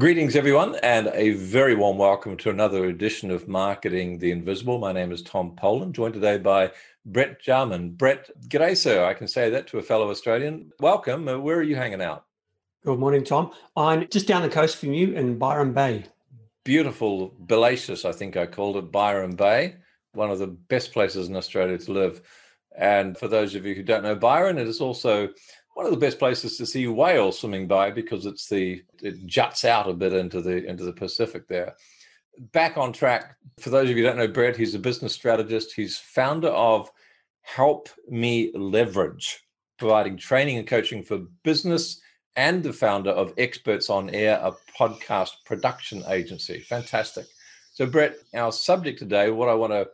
Greetings, everyone, and a very warm welcome to another edition of Marketing the Invisible. My name is Tom Poland, joined today by Brett Jarman. Brett, g'day, sir. I can say that to a fellow Australian. Welcome. Uh, where are you hanging out? Good morning, Tom. I'm just down the coast from you in Byron Bay. Beautiful, Bellacious, I think I called it, Byron Bay, one of the best places in Australia to live. And for those of you who don't know Byron, it is also one of the best places to see whales swimming by because it's the it juts out a bit into the into the Pacific there. Back on track. For those of you who don't know Brett, he's a business strategist. He's founder of Help Me Leverage, providing training and coaching for business, and the founder of Experts on Air, a podcast production agency. Fantastic. So, Brett, our subject today, what I want to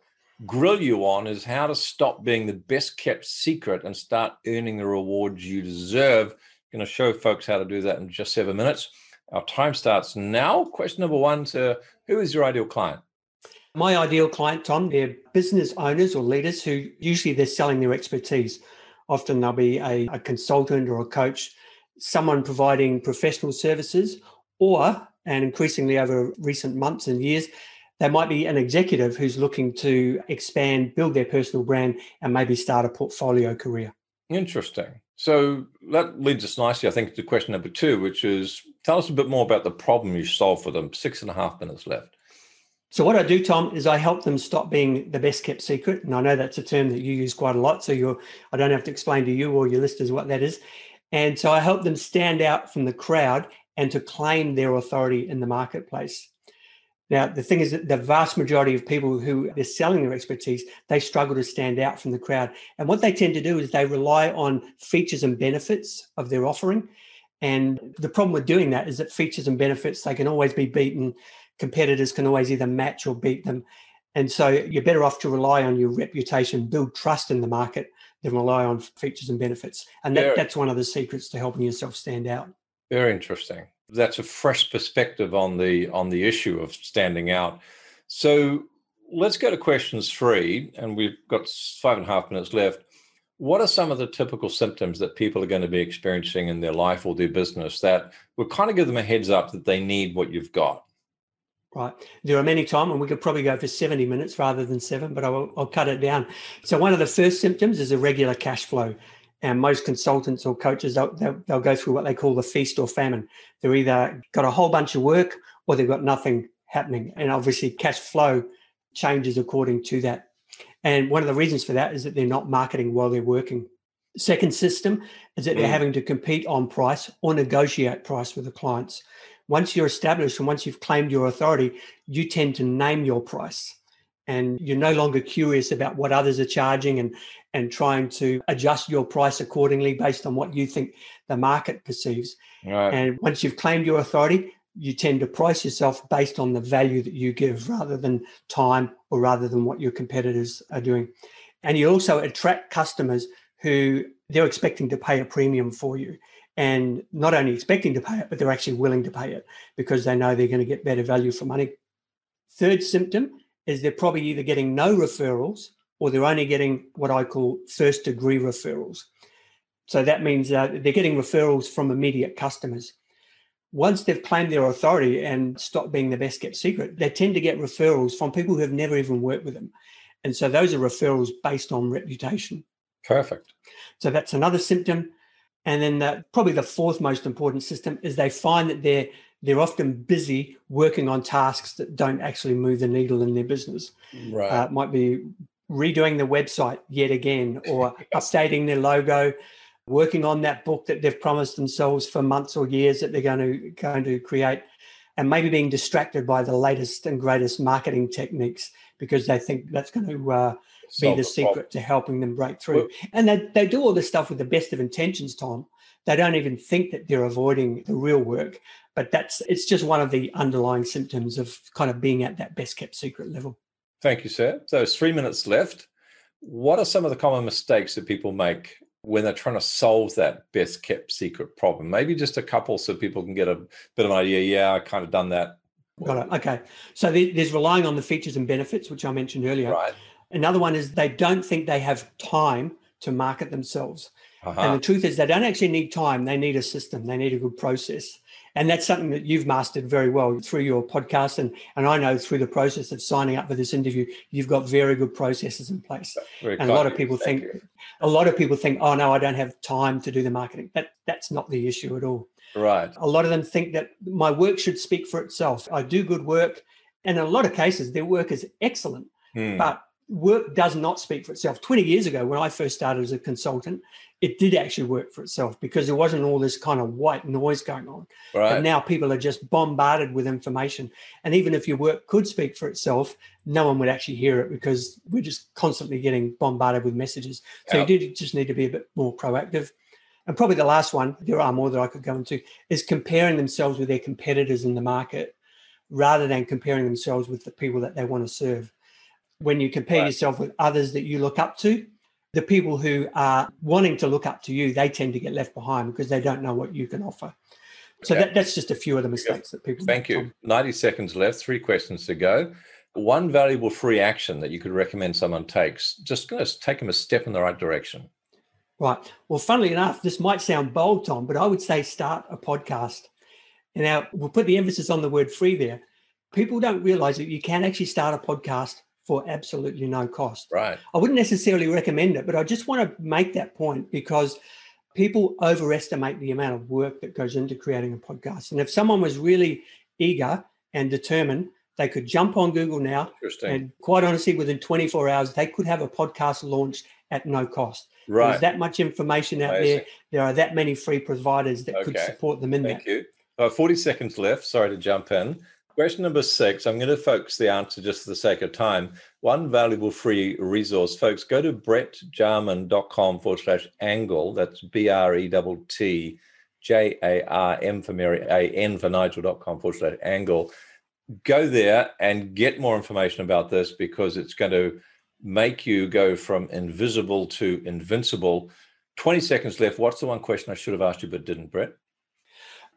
grill you on is how to stop being the best kept secret and start earning the rewards you deserve. I'm going to show folks how to do that in just seven minutes. Our time starts now. Question number one to who is your ideal client? My ideal client, Tom, they're business owners or leaders who usually they're selling their expertise. Often they'll be a, a consultant or a coach, someone providing professional services, or, and increasingly over recent months and years, they might be an executive who's looking to expand, build their personal brand, and maybe start a portfolio career. Interesting. So that leads us nicely, I think, to question number two, which is tell us a bit more about the problem you solve for them. Six and a half minutes left. So what I do, Tom, is I help them stop being the best kept secret, and I know that's a term that you use quite a lot. So you're, I don't have to explain to you or your listeners what that is. And so I help them stand out from the crowd and to claim their authority in the marketplace. Now, the thing is that the vast majority of people who are selling their expertise, they struggle to stand out from the crowd. And what they tend to do is they rely on features and benefits of their offering. And the problem with doing that is that features and benefits, they can always be beaten. Competitors can always either match or beat them. And so you're better off to rely on your reputation, build trust in the market than rely on features and benefits. And that, that's one of the secrets to helping yourself stand out. Very interesting that's a fresh perspective on the on the issue of standing out. So let's go to questions three, and we've got five and a half minutes left. What are some of the typical symptoms that people are going to be experiencing in their life or their business that will kind of give them a heads up that they need what you've got? Right. There are many times, and we could probably go for 70 minutes rather than seven, but I'll, I'll cut it down. So, one of the first symptoms is irregular cash flow and most consultants or coaches they'll, they'll, they'll, go through what they call the feast or famine. They're either got a whole bunch of work or they've got nothing happening. And obviously cash flow changes according to that. And one of the reasons for that is that they're not marketing while they're working. Second system is that they're mm. having to compete on price or negotiate price with the clients. Once you're established and once you've claimed your authority you tend to name your price. And you're no longer curious about what others are charging and and trying to adjust your price accordingly based on what you think the market perceives. Right. and once you've claimed your authority you tend to price yourself based on the value that you give rather than time or rather than what your competitors are doing. And you also attract customers who they're expecting to pay a premium for you. And not only expecting to pay it but they're actually willing to pay it because they know they're going to get better value for money. Third symptom is they're probably either getting no referrals or they're only getting what I call first degree referrals. So that means uh, they're getting referrals from immediate customers. Once they've claimed their authority and stopped being the best kept secret, they tend to get referrals from people who have never even worked with them. And so those are referrals based on reputation. Perfect. So that's another symptom. And then the, probably the fourth most important system is they find that they're they're often busy working on tasks that don't actually move the needle in their business. Right. Uh, might be redoing the website yet again or updating their logo, working on that book that they've promised themselves for months or years that they're going to going to create and maybe being distracted by the latest and greatest marketing techniques because they think that's going to uh, be the secret to helping them break through. Well, and they, they do all this stuff with the best of intentions, Tom. They don't even think that they're avoiding the real work but that's it's just one of the underlying symptoms of kind of being at that best kept secret level. Thank you, sir. So it's three minutes left. What are some of the common mistakes that people make when they're trying to solve that best kept secret problem? Maybe just a couple so people can get a bit of an idea. Yeah, I kind of done that. Got it. Okay. So there's relying on the features and benefits, which I mentioned earlier. Right. Another one is they don't think they have time to market themselves. Uh-huh. And the truth is, they don't actually need time. They need a system. They need a good process. And that's something that you've mastered very well through your podcast. And, and I know through the process of signing up for this interview, you've got very good processes in place. Very and a lot of people think you. a lot of people think, oh no, I don't have time to do the marketing. That that's not the issue at all. Right. A lot of them think that my work should speak for itself. I do good work. And in a lot of cases, their work is excellent. Hmm. But work does not speak for itself. 20 years ago, when I first started as a consultant, it did actually work for itself because there wasn't all this kind of white noise going on. Right. But now people are just bombarded with information. And even if your work could speak for itself, no one would actually hear it because we're just constantly getting bombarded with messages. So yep. you do just need to be a bit more proactive. And probably the last one, there are more that I could go into, is comparing themselves with their competitors in the market rather than comparing themselves with the people that they want to serve. When you compare right. yourself with others that you look up to, the people who are wanting to look up to you, they tend to get left behind because they don't know what you can offer. So okay. that, that's just a few of the mistakes that people. Thank you. 90 seconds left, three questions to go. One valuable free action that you could recommend someone takes, just going to take them a step in the right direction. Right. Well, funnily enough, this might sound bold, Tom, but I would say start a podcast. Now, we'll put the emphasis on the word free there. People don't realize that you can actually start a podcast for absolutely no cost. Right. I wouldn't necessarily recommend it, but I just want to make that point because people overestimate the amount of work that goes into creating a podcast. And if someone was really eager and determined, they could jump on Google now. And quite honestly, within 24 hours, they could have a podcast launched at no cost. Right. There's that much information out Amazing. there. There are that many free providers that okay. could support them in Thank that. Thank you. Uh, 40 seconds left. Sorry to jump in. Question number six, I'm going to focus the answer just for the sake of time. One valuable free resource, folks, go to brettjarman.com forward slash angle. That's B R E T T J A R M for Mary, A N for Nigel.com forward slash angle. Go there and get more information about this because it's going to make you go from invisible to invincible. 20 seconds left. What's the one question I should have asked you but didn't, Brett?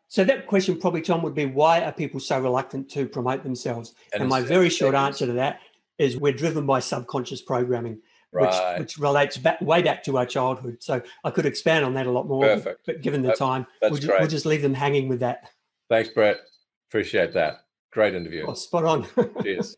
So that question probably, Tom, would be why are people so reluctant to promote themselves? And, and my very short answer to that is we're driven by subconscious programming, right. which, which relates back way back to our childhood. So I could expand on that a lot more, Perfect. but given the time, we'll, just, we'll just leave them hanging with that. Thanks, Brett. Appreciate that. Great interview. Oh, spot on. Cheers.